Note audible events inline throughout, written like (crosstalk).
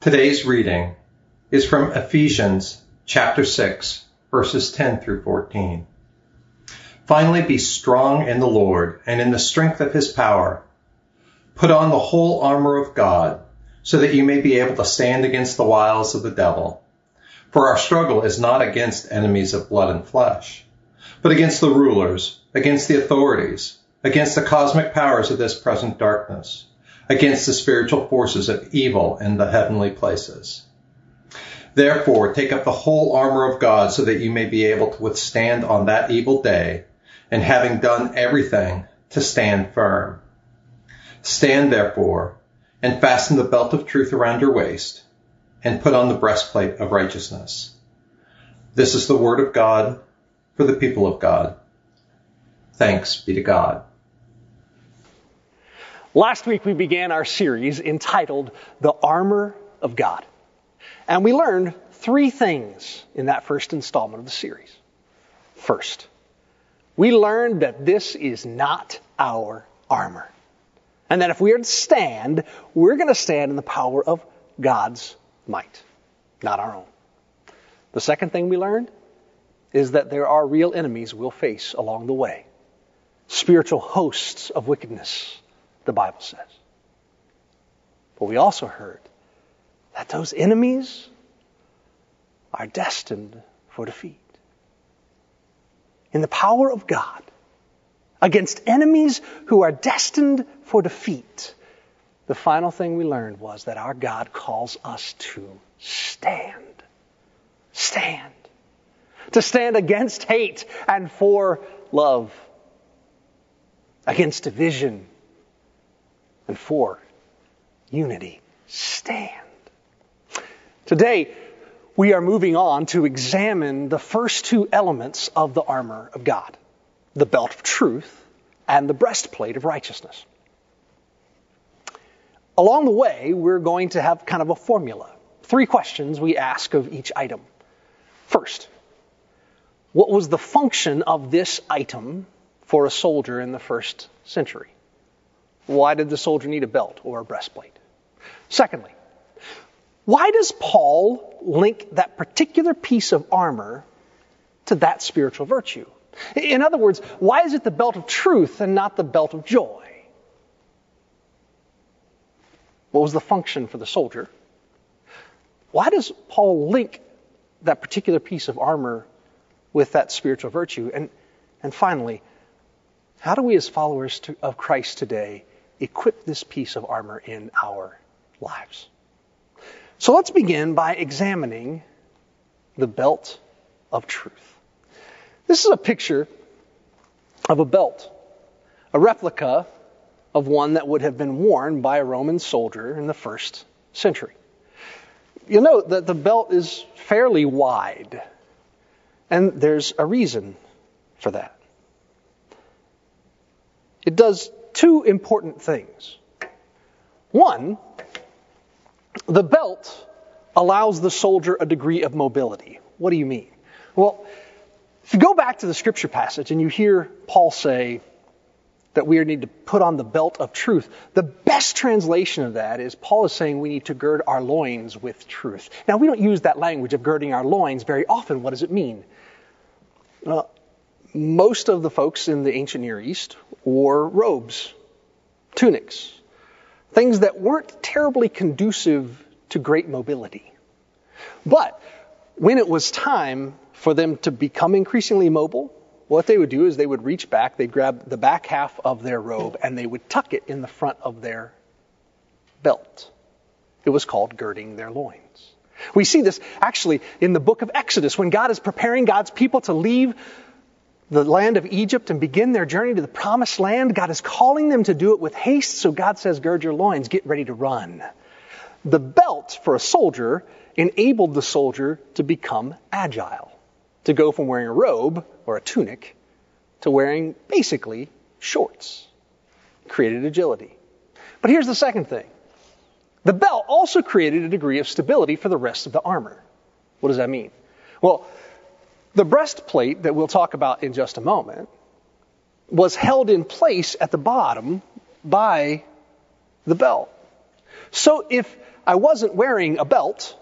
Today's reading is from Ephesians chapter 6, verses 10 through 14. Finally, be strong in the Lord and in the strength of his power. Put on the whole armor of God so that you may be able to stand against the wiles of the devil. For our struggle is not against enemies of blood and flesh, but against the rulers, against the authorities, against the cosmic powers of this present darkness against the spiritual forces of evil in the heavenly places. Therefore, take up the whole armor of God so that you may be able to withstand on that evil day, and having done everything, to stand firm. Stand therefore, and fasten the belt of truth around your waist, and put on the breastplate of righteousness. This is the word of God for the people of God. Thanks be to God. Last week we began our series entitled The Armor of God. And we learned three things in that first installment of the series. First, we learned that this is not our armor. And that if we are to stand, we're going to stand in the power of God's might, not our own. The second thing we learned is that there are real enemies we'll face along the way. Spiritual hosts of wickedness the Bible says. But we also heard that those enemies are destined for defeat. In the power of God, against enemies who are destined for defeat, the final thing we learned was that our God calls us to stand. Stand. To stand against hate and for love. Against division and for unity. Stand. Today, we are moving on to examine the first two elements of the armor of God the belt of truth and the breastplate of righteousness. Along the way, we're going to have kind of a formula. Three questions we ask of each item. First, what was the function of this item for a soldier in the first century? Why did the soldier need a belt or a breastplate? Secondly, why does Paul link that particular piece of armor to that spiritual virtue? In other words, why is it the belt of truth and not the belt of joy? What was the function for the soldier? Why does Paul link that particular piece of armor with that spiritual virtue? And, and finally, how do we as followers to, of Christ today equip this piece of armor in our lives. So let's begin by examining the belt of truth. This is a picture of a belt, a replica of one that would have been worn by a Roman soldier in the first century. You'll note that the belt is fairly wide, and there's a reason for that. It does two important things. One, the belt allows the soldier a degree of mobility. What do you mean? Well, if you go back to the scripture passage and you hear Paul say that we need to put on the belt of truth, the best translation of that is Paul is saying we need to gird our loins with truth. Now, we don't use that language of girding our loins very often. What does it mean? Well, most of the folks in the ancient Near East wore robes, tunics, things that weren't terribly conducive to great mobility. But when it was time for them to become increasingly mobile, what they would do is they would reach back, they'd grab the back half of their robe, and they would tuck it in the front of their belt. It was called girding their loins. We see this actually in the book of Exodus when God is preparing God's people to leave the land of Egypt and begin their journey to the promised land. God is calling them to do it with haste, so God says, Gird your loins, get ready to run. The belt for a soldier enabled the soldier to become agile, to go from wearing a robe or a tunic to wearing basically shorts. Created agility. But here's the second thing the belt also created a degree of stability for the rest of the armor. What does that mean? Well, the breastplate that we'll talk about in just a moment was held in place at the bottom by the belt. So if I wasn't wearing a belt,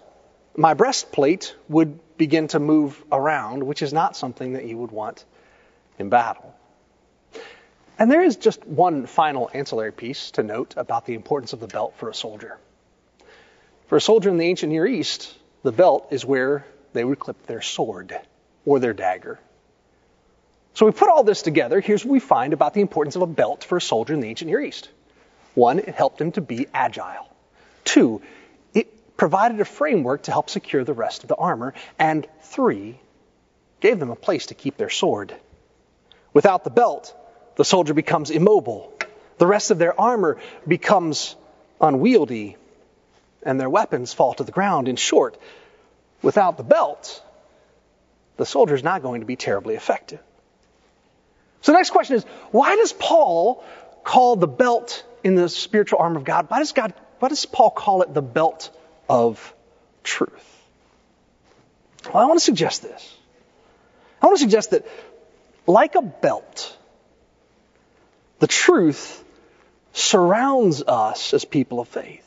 my breastplate would begin to move around, which is not something that you would want in battle. And there is just one final ancillary piece to note about the importance of the belt for a soldier. For a soldier in the ancient Near East, the belt is where they would clip their sword or their dagger. So we put all this together. Here's what we find about the importance of a belt for a soldier in the ancient Near East. One, it helped him to be agile. Two, it provided a framework to help secure the rest of the armor. And three, gave them a place to keep their sword. Without the belt, the soldier becomes immobile. The rest of their armor becomes unwieldy, and their weapons fall to the ground. In short, without the belt, the soldier is not going to be terribly effective. So the next question is, why does Paul call the belt in the spiritual armor of God, why does God, why does Paul call it the belt of truth? Well, I want to suggest this. I want to suggest that like a belt, the truth surrounds us as people of faith.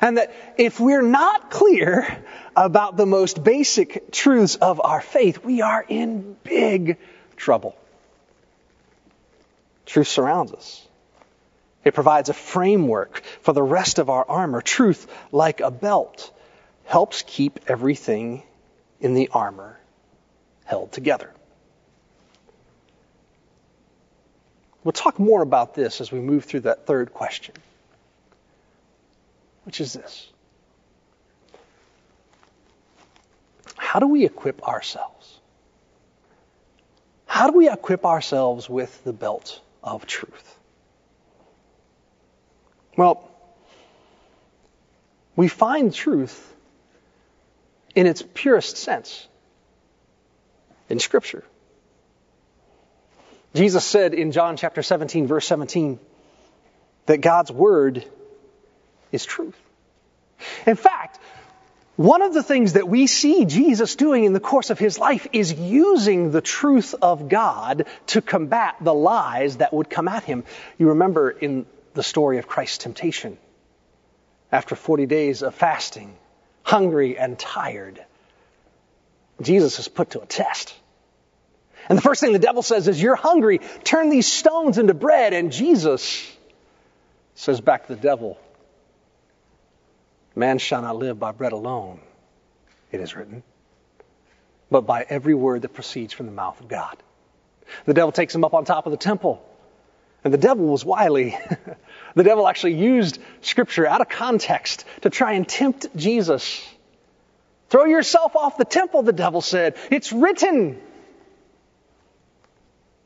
And that if we're not clear about the most basic truths of our faith, we are in big trouble. Truth surrounds us. It provides a framework for the rest of our armor. Truth, like a belt, helps keep everything in the armor held together. We'll talk more about this as we move through that third question, which is this How do we equip ourselves? How do we equip ourselves with the belt of truth? Well, we find truth in its purest sense in Scripture. Jesus said in John chapter 17, verse 17, that God's Word is truth. In fact, one of the things that we see Jesus doing in the course of his life is using the truth of God to combat the lies that would come at him. You remember in the story of Christ's temptation, after 40 days of fasting, hungry and tired, Jesus is put to a test. And the first thing the devil says is, You're hungry, turn these stones into bread. And Jesus says back to the devil, Man shall not live by bread alone, it is written, but by every word that proceeds from the mouth of God. The devil takes him up on top of the temple. And the devil was wily. (laughs) the devil actually used scripture out of context to try and tempt Jesus. Throw yourself off the temple, the devil said. It's written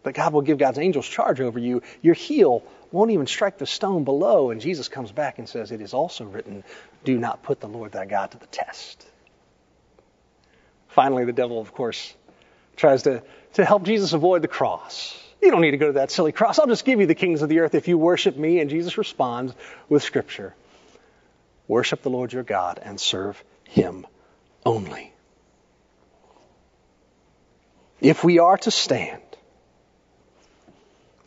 that God will give God's angels charge over you. Your heel won't even strike the stone below. And Jesus comes back and says, It is also written, do not put the Lord thy God to the test. Finally, the devil, of course, tries to, to help Jesus avoid the cross. You don't need to go to that silly cross. I'll just give you the kings of the earth if you worship me. And Jesus responds with Scripture Worship the Lord your God and serve him only. If we are to stand,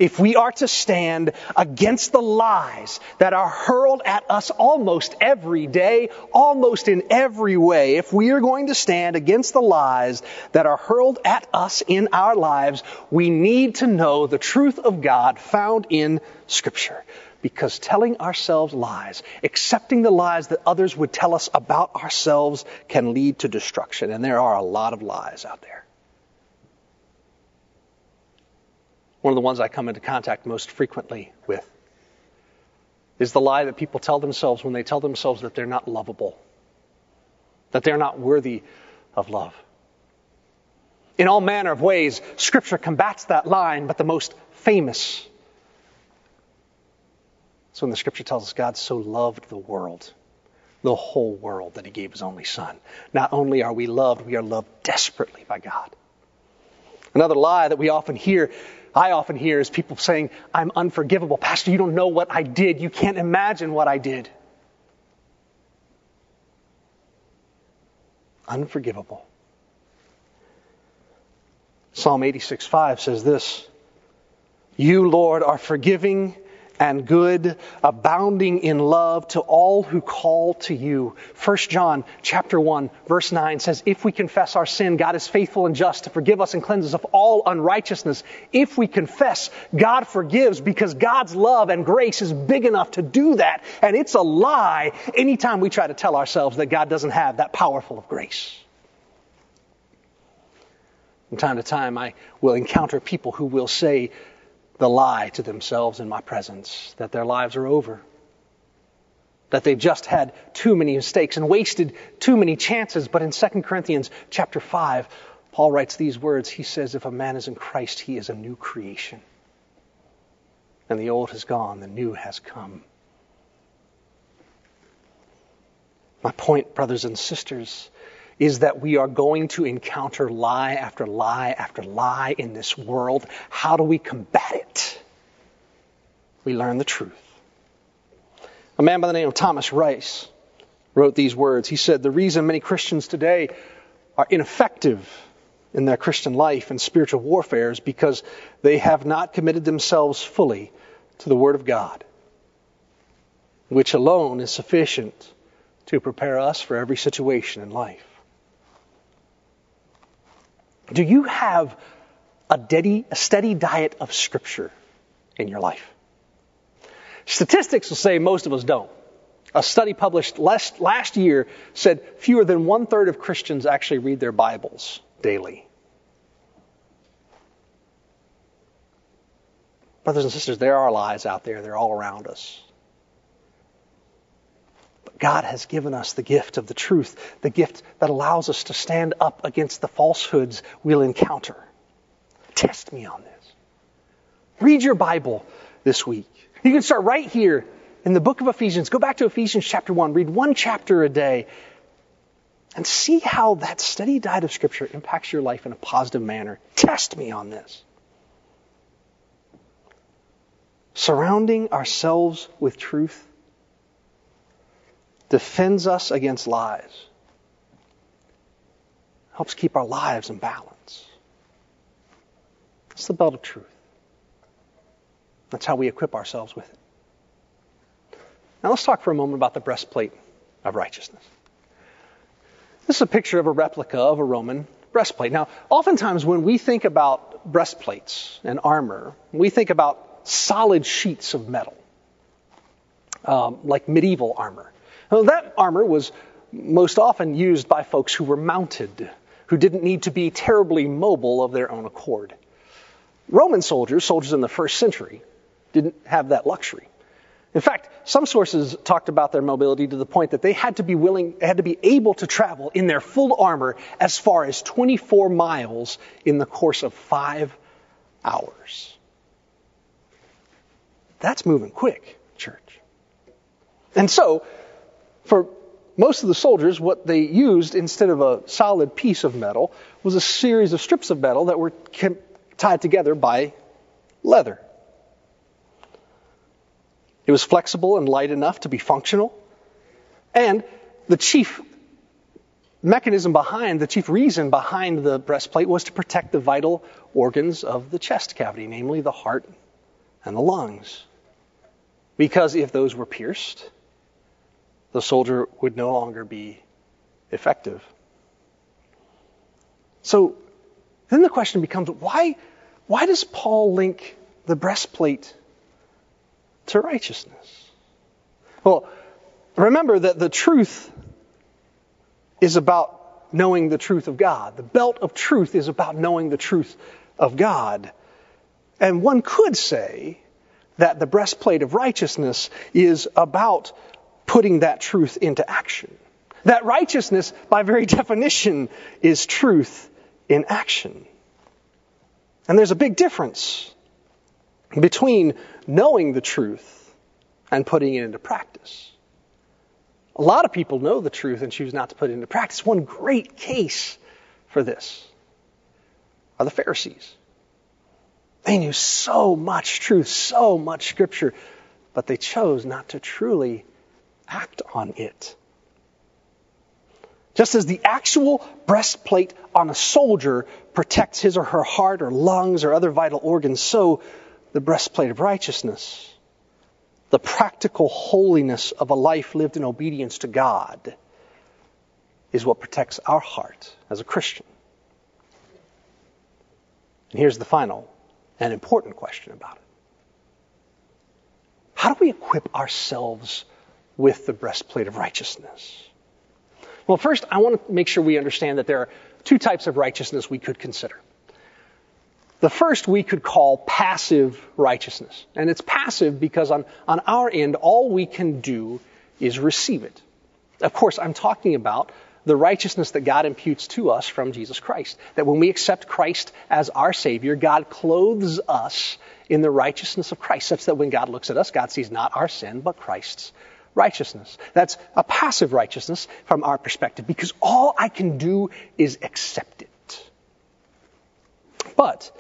if we are to stand against the lies that are hurled at us almost every day, almost in every way, if we are going to stand against the lies that are hurled at us in our lives, we need to know the truth of God found in Scripture. Because telling ourselves lies, accepting the lies that others would tell us about ourselves, can lead to destruction. And there are a lot of lies out there. One of the ones I come into contact most frequently with is the lie that people tell themselves when they tell themselves that they're not lovable, that they're not worthy of love. In all manner of ways, Scripture combats that line, but the most famous is when the Scripture tells us God so loved the world, the whole world, that He gave His only Son. Not only are we loved, we are loved desperately by God. Another lie that we often hear I often hear is people saying, I'm unforgivable. Pastor, you don't know what I did. You can't imagine what I did. Unforgivable. Psalm 86 5 says this You, Lord, are forgiving and good, abounding in love to all who call to you. 1 John chapter 1 verse 9 says, If we confess our sin, God is faithful and just to forgive us and cleanse us of all unrighteousness. If we confess, God forgives because God's love and grace is big enough to do that. And it's a lie anytime we try to tell ourselves that God doesn't have that powerful of grace. From time to time, I will encounter people who will say, the lie to themselves in my presence that their lives are over. That they've just had too many mistakes and wasted too many chances. But in 2 Corinthians chapter 5, Paul writes these words. He says, If a man is in Christ, he is a new creation. And the old has gone, the new has come. My point, brothers and sisters, is that we are going to encounter lie after lie after lie in this world. How do we combat it? We learn the truth. A man by the name of Thomas Rice wrote these words. He said, The reason many Christians today are ineffective in their Christian life and spiritual warfare is because they have not committed themselves fully to the Word of God, which alone is sufficient to prepare us for every situation in life. Do you have a steady, a steady diet of Scripture in your life? Statistics will say most of us don't. A study published last, last year said fewer than one third of Christians actually read their Bibles daily. Brothers and sisters, there are lies out there. They're all around us. God has given us the gift of the truth, the gift that allows us to stand up against the falsehoods we'll encounter. Test me on this. Read your Bible this week. You can start right here in the book of Ephesians. Go back to Ephesians chapter 1. Read one chapter a day and see how that steady diet of Scripture impacts your life in a positive manner. Test me on this. Surrounding ourselves with truth defends us against lies, helps keep our lives in balance. It's the belt of truth. That's how we equip ourselves with it. Now let's talk for a moment about the breastplate of righteousness. This is a picture of a replica of a Roman breastplate. Now, oftentimes when we think about breastplates and armor, we think about solid sheets of metal, um, like medieval armor. Well, that armor was most often used by folks who were mounted, who didn't need to be terribly mobile of their own accord. Roman soldiers, soldiers in the first century, didn't have that luxury. In fact, some sources talked about their mobility to the point that they had to be willing, had to be able to travel in their full armor as far as 24 miles in the course of five hours. That's moving quick, church. And so, for most of the soldiers, what they used instead of a solid piece of metal was a series of strips of metal that were tied together by leather. It was flexible and light enough to be functional. And the chief mechanism behind, the chief reason behind the breastplate was to protect the vital organs of the chest cavity, namely the heart and the lungs. Because if those were pierced, the soldier would no longer be effective. So then the question becomes why, why does Paul link the breastplate to righteousness? Well, remember that the truth is about knowing the truth of God. The belt of truth is about knowing the truth of God. And one could say that the breastplate of righteousness is about putting that truth into action. That righteousness, by very definition, is truth in action. And there's a big difference between knowing the truth and putting it into practice. A lot of people know the truth and choose not to put it into practice. One great case for this are the Pharisees. They knew so much truth, so much scripture, but they chose not to truly act on it. Just as the actual breastplate on a soldier protects his or her heart or lungs or other vital organs, so the breastplate of righteousness the practical holiness of a life lived in obedience to God is what protects our heart as a Christian. And here's the final and important question about it. How do we equip ourselves with the breastplate of righteousness? Well, first, I want to make sure we understand that there are two types of righteousness we could consider. The first we could call passive righteousness. And it's passive because on, on our end, all we can do is receive it. Of course, I'm talking about the righteousness that God imputes to us from Jesus Christ. That when we accept Christ as our Savior, God clothes us in the righteousness of Christ, such that when God looks at us, God sees not our sin, but Christ's righteousness. That's a passive righteousness from our perspective, because all I can do is accept it. But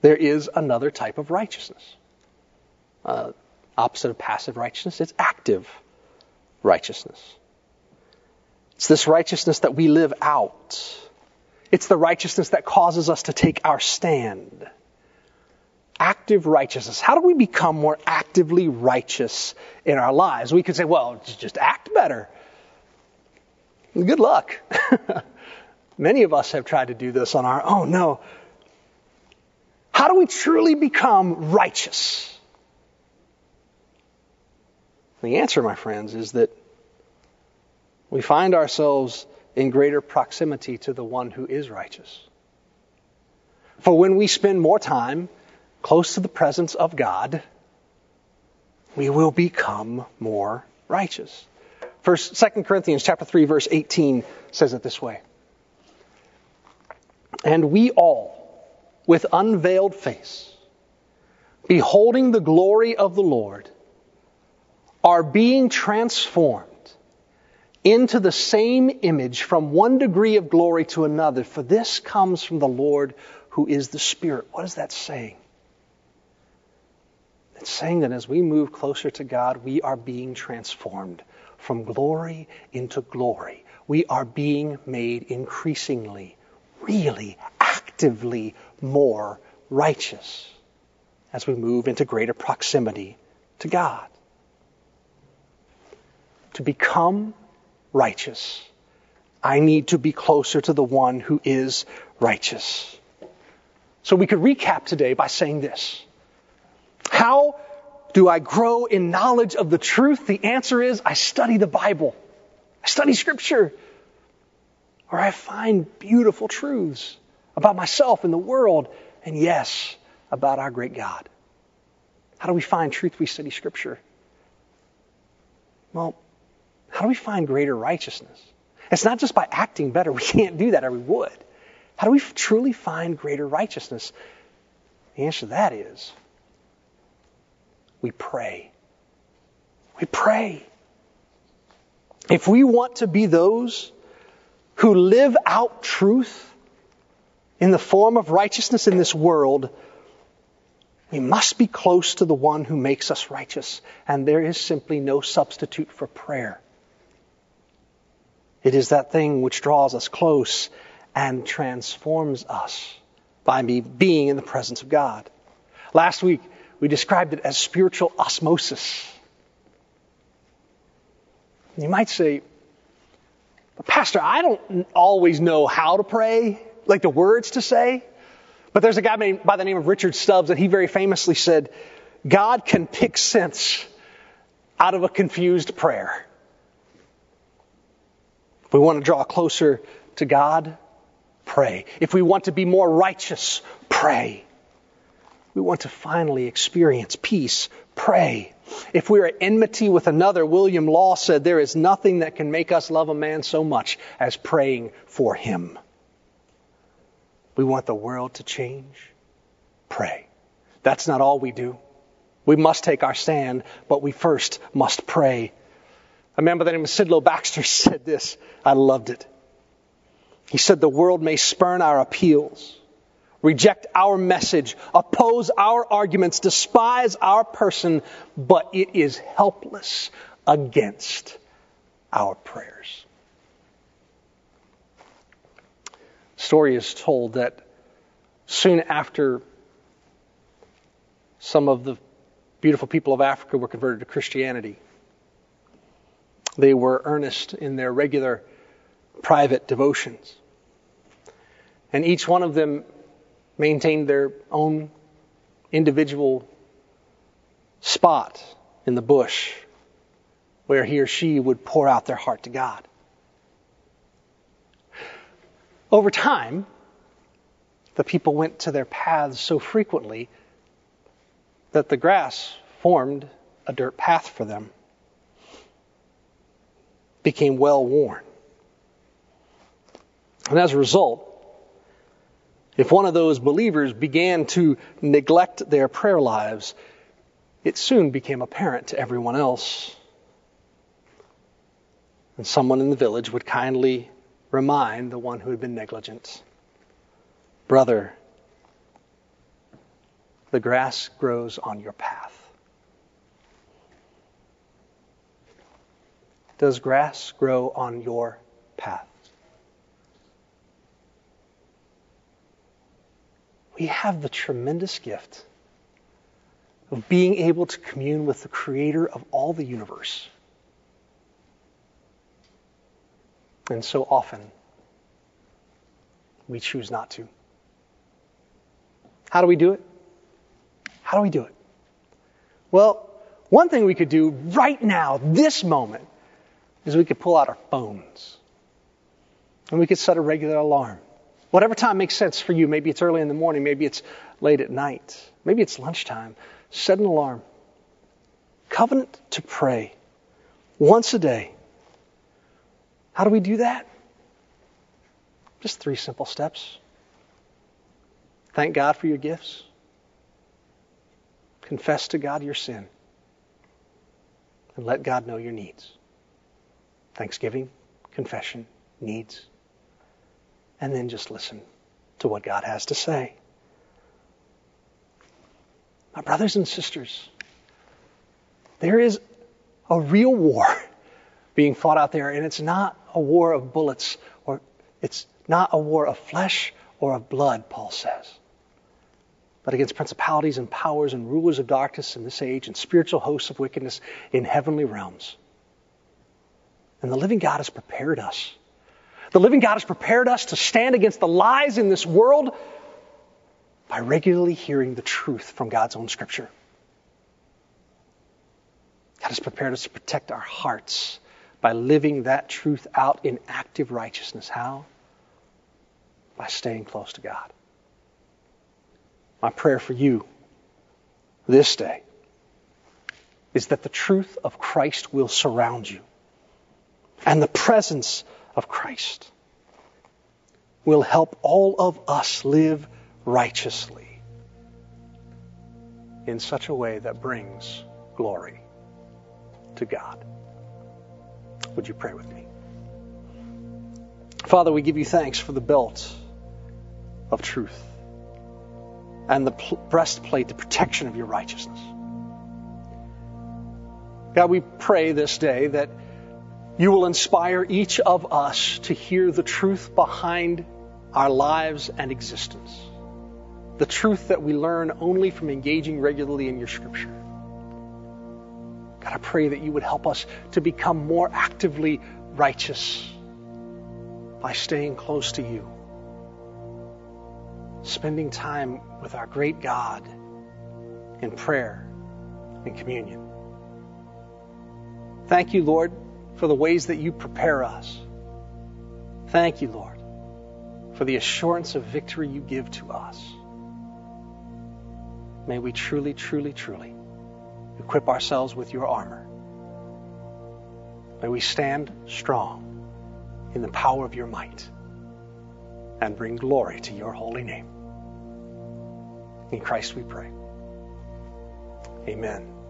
there is another type of righteousness. Uh, opposite of passive righteousness, it's active righteousness. It's this righteousness that we live out. It's the righteousness that causes us to take our stand. Active righteousness. How do we become more actively righteous in our lives? We could say, well, just act better. Good luck. (laughs) Many of us have tried to do this on our own. No, how do we truly become righteous? The answer, my friends, is that we find ourselves in greater proximity to the one who is righteous. For when we spend more time close to the presence of God, we will become more righteous. First, 2 Corinthians chapter 3 verse 18 says it this way. And we all with unveiled face, beholding the glory of the Lord, are being transformed into the same image from one degree of glory to another, for this comes from the Lord who is the Spirit. What is that saying? Saying that as we move closer to God, we are being transformed from glory into glory. We are being made increasingly, really, actively more righteous as we move into greater proximity to God. To become righteous, I need to be closer to the one who is righteous. So we could recap today by saying this. How do I grow in knowledge of the truth? The answer is I study the Bible. I study scripture. Or I find beautiful truths about myself and the world, and yes, about our great God. How do we find truth? We study Scripture. Well, how do we find greater righteousness? It's not just by acting better. (laughs) We can't do that, or we would. How do we truly find greater righteousness? The answer to that is we pray. We pray. If we want to be those who live out truth, in the form of righteousness in this world, we must be close to the one who makes us righteous. And there is simply no substitute for prayer. It is that thing which draws us close and transforms us by being in the presence of God. Last week, we described it as spiritual osmosis. You might say, Pastor, I don't always know how to pray like the words to say. But there's a guy by the name of Richard Stubbs that he very famously said, God can pick sense out of a confused prayer. If we want to draw closer to God, pray. If we want to be more righteous, pray. We want to finally experience peace, pray. If we are at enmity with another, William Law said, there is nothing that can make us love a man so much as praying for him. We want the world to change. Pray. That's not all we do. We must take our stand, but we first must pray. A man by the name of Sidlow Baxter (laughs) said this. I loved it. He said, The world may spurn our appeals, reject our message, oppose our arguments, despise our person, but it is helpless against our prayers. story is told that soon after some of the beautiful people of Africa were converted to Christianity. They were earnest in their regular private devotions. And each one of them maintained their own individual spot in the bush where he or she would pour out their heart to God. Over time, the people went to their paths so frequently that the grass formed a dirt path for them, became well worn. And as a result, if one of those believers began to neglect their prayer lives, it soon became apparent to everyone else. And someone in the village would kindly remind the one who had been negligent Brother, the grass grows on your path. Does grass grow on your path? We have the tremendous gift of being able to commune with the creator of all the universe. And so often, we choose not to. How do we do it? How do we do it? Well, one thing we could do right now, this moment, is we could pull out our phones and we could set a regular alarm. Whatever time makes sense for you. Maybe it's early in the morning, maybe it's late at night, maybe it's lunchtime. Set an alarm. Covenant to pray once a day. How do we do that? Just three simple steps. Thank God for your gifts. Confess to God your sin. And let God know your needs. Thanksgiving, confession, needs. And then just listen to what God has to say. My brothers and sisters, there is a real war (laughs) being fought out there, and it's not a war of bullets, or it's not a war of flesh or of blood, Paul says but against principalities and powers and rulers of darkness in this age and spiritual hosts of wickedness in heavenly realms. And the living God has prepared us. The living God has prepared us to stand against the lies in this world by regularly hearing the truth from God's own scripture. God has prepared us to protect our hearts by living that truth out in active righteousness. How? By staying close to God. My prayer for you this day is that the truth of Christ will surround you and the presence of Christ will help all of us live righteously in such a way that brings glory to God. Would you pray with me? Father, we give you thanks for the belt of truth and the breastplate, the protection of your righteousness. God, we pray this day that you will inspire each of us to hear the truth behind our lives and existence. The truth that we learn only from engaging regularly in your scripture. God, I pray that you would help us to become more actively righteous by staying close to you spending time with our great God in prayer and communion. Thank you, Lord, for the ways that you prepare us. Thank you, Lord, for the assurance of victory you give to us. May we truly, truly, truly equip ourselves with your armor. May we stand strong in the power of your might and bring glory to your holy name. In Christ we pray. Amen.